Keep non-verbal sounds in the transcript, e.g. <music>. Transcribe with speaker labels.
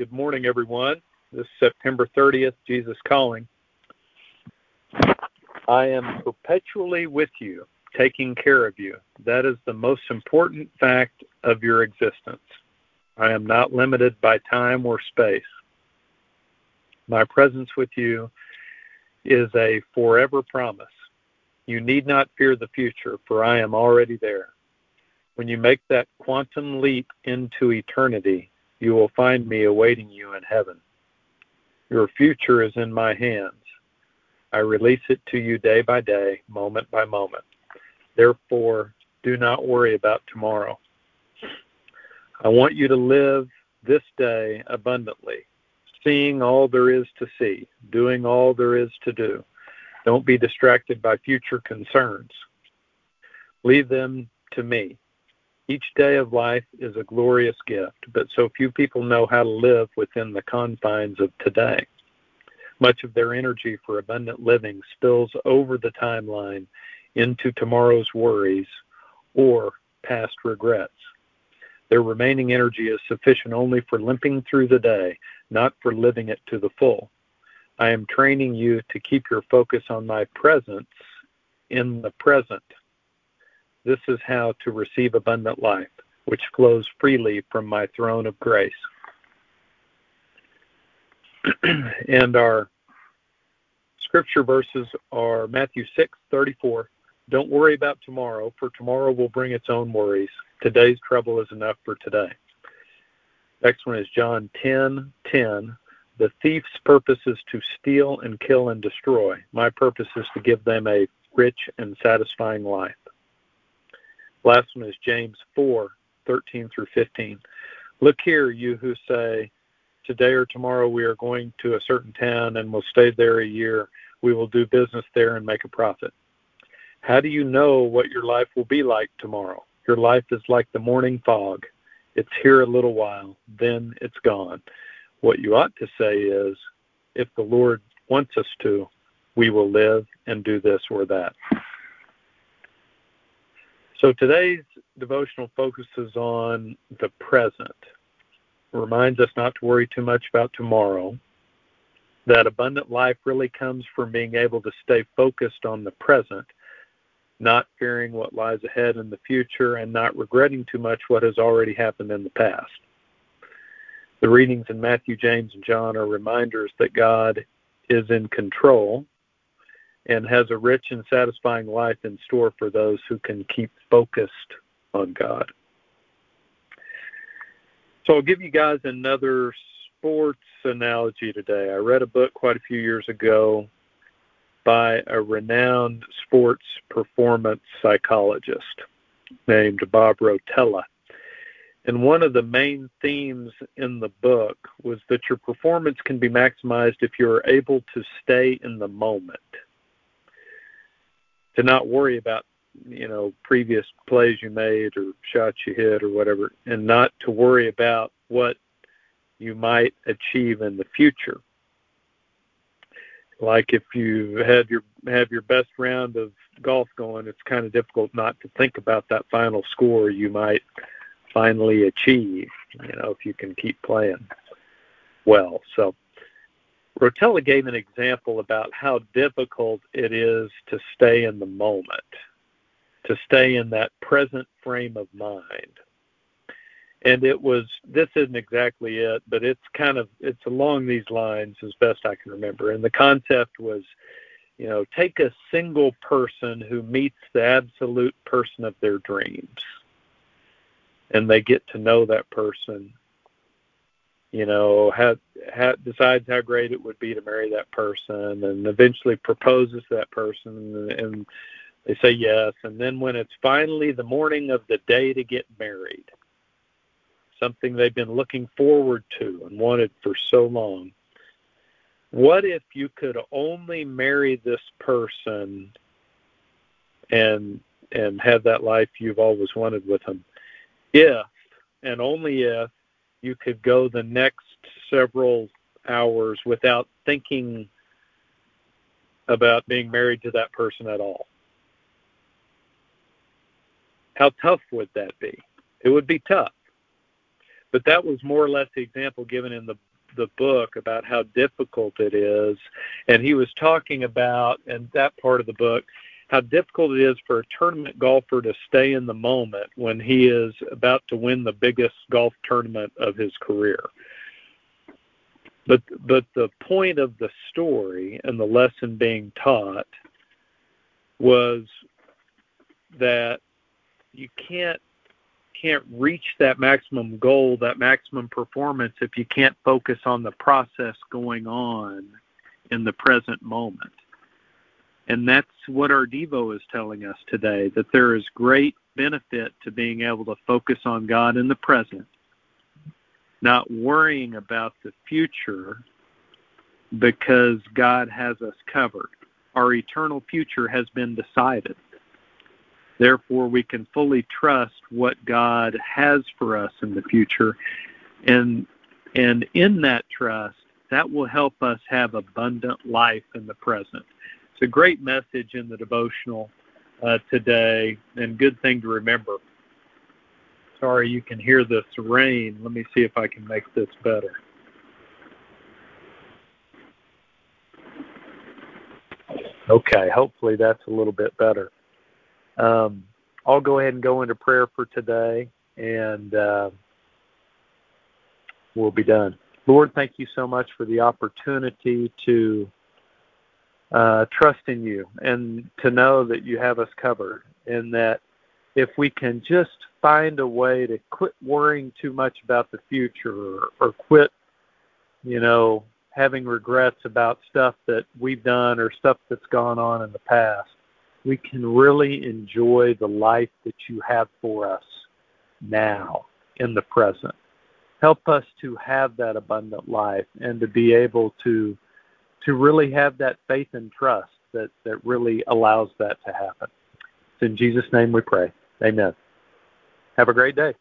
Speaker 1: Good morning, everyone. This is September 30th, Jesus Calling. I am perpetually with you, taking care of you. That is the most important fact of your existence. I am not limited by time or space. My presence with you is a forever promise. You need not fear the future, for I am already there. When you make that quantum leap into eternity, you will find me awaiting you in heaven. Your future is in my hands. I release it to you day by day, moment by moment. Therefore, do not worry about tomorrow. I want you to live this day abundantly, seeing all there is to see, doing all there is to do. Don't be distracted by future concerns. Leave them to me. Each day of life is a glorious gift, but so few people know how to live within the confines of today. Much of their energy for abundant living spills over the timeline into tomorrow's worries or past regrets. Their remaining energy is sufficient only for limping through the day, not for living it to the full. I am training you to keep your focus on my presence in the present this is how to receive abundant life, which flows freely from my throne of grace. <clears throat> and our scripture verses are Matthew 6, 34. Don't worry about tomorrow, for tomorrow will bring its own worries. Today's trouble is enough for today. Next one is John 10, 10. The thief's purpose is to steal and kill and destroy. My purpose is to give them a rich and satisfying life. Last one is James 4 13 through 15. Look here, you who say, Today or tomorrow we are going to a certain town and will stay there a year. We will do business there and make a profit. How do you know what your life will be like tomorrow? Your life is like the morning fog. It's here a little while, then it's gone. What you ought to say is, if the Lord wants us to, we will live and do this or that. So today's devotional focuses on the present. Reminds us not to worry too much about tomorrow. That abundant life really comes from being able to stay focused on the present, not fearing what lies ahead in the future, and not regretting too much what has already happened in the past. The readings in Matthew, James, and John are reminders that God is in control and has a rich and satisfying life in store for those who can keep focused on God. So I'll give you guys another sports analogy today. I read a book quite a few years ago by a renowned sports performance psychologist named Bob Rotella. And one of the main themes in the book was that your performance can be maximized if you're able to stay in the moment to not worry about you know previous plays you made or shots you hit or whatever and not to worry about what you might achieve in the future. Like if you had your have your best round of golf going it's kind of difficult not to think about that final score you might finally achieve you know if you can keep playing well. So Rotella gave an example about how difficult it is to stay in the moment, to stay in that present frame of mind. And it was this isn't exactly it, but it's kind of it's along these lines as best I can remember. And the concept was, you know, take a single person who meets the absolute person of their dreams and they get to know that person you know, ha, ha, decides how great it would be to marry that person, and eventually proposes to that person, and, and they say yes. And then when it's finally the morning of the day to get married, something they've been looking forward to and wanted for so long. What if you could only marry this person and and have that life you've always wanted with them? If and only if you could go the next several hours without thinking about being married to that person at all. How tough would that be? It would be tough. But that was more or less the example given in the the book about how difficult it is, and he was talking about in that part of the book how difficult it is for a tournament golfer to stay in the moment when he is about to win the biggest golf tournament of his career. But but the point of the story and the lesson being taught was that you can't can't reach that maximum goal, that maximum performance if you can't focus on the process going on in the present moment. And that's what our Devo is telling us today that there is great benefit to being able to focus on God in the present, not worrying about the future because God has us covered. Our eternal future has been decided. Therefore, we can fully trust what God has for us in the future. And, and in that trust, that will help us have abundant life in the present. It's a great message in the devotional uh, today and good thing to remember. Sorry, you can hear this rain. Let me see if I can make this better. Okay, hopefully that's a little bit better. Um, I'll go ahead and go into prayer for today, and uh, we'll be done. Lord, thank you so much for the opportunity to uh, trust in you and to know that you have us covered, and that if we can just find a way to quit worrying too much about the future or, or quit, you know, having regrets about stuff that we've done or stuff that's gone on in the past, we can really enjoy the life that you have for us now in the present. Help us to have that abundant life and to be able to to really have that faith and trust that, that really allows that to happen. It's in Jesus' name we pray. Amen. Have a great day.